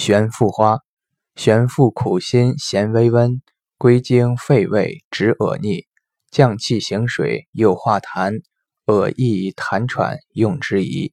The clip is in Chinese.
玄附花，玄附苦辛咸微温，归经肺胃，止恶逆，降气行水，又化痰，恶易痰喘，用之宜。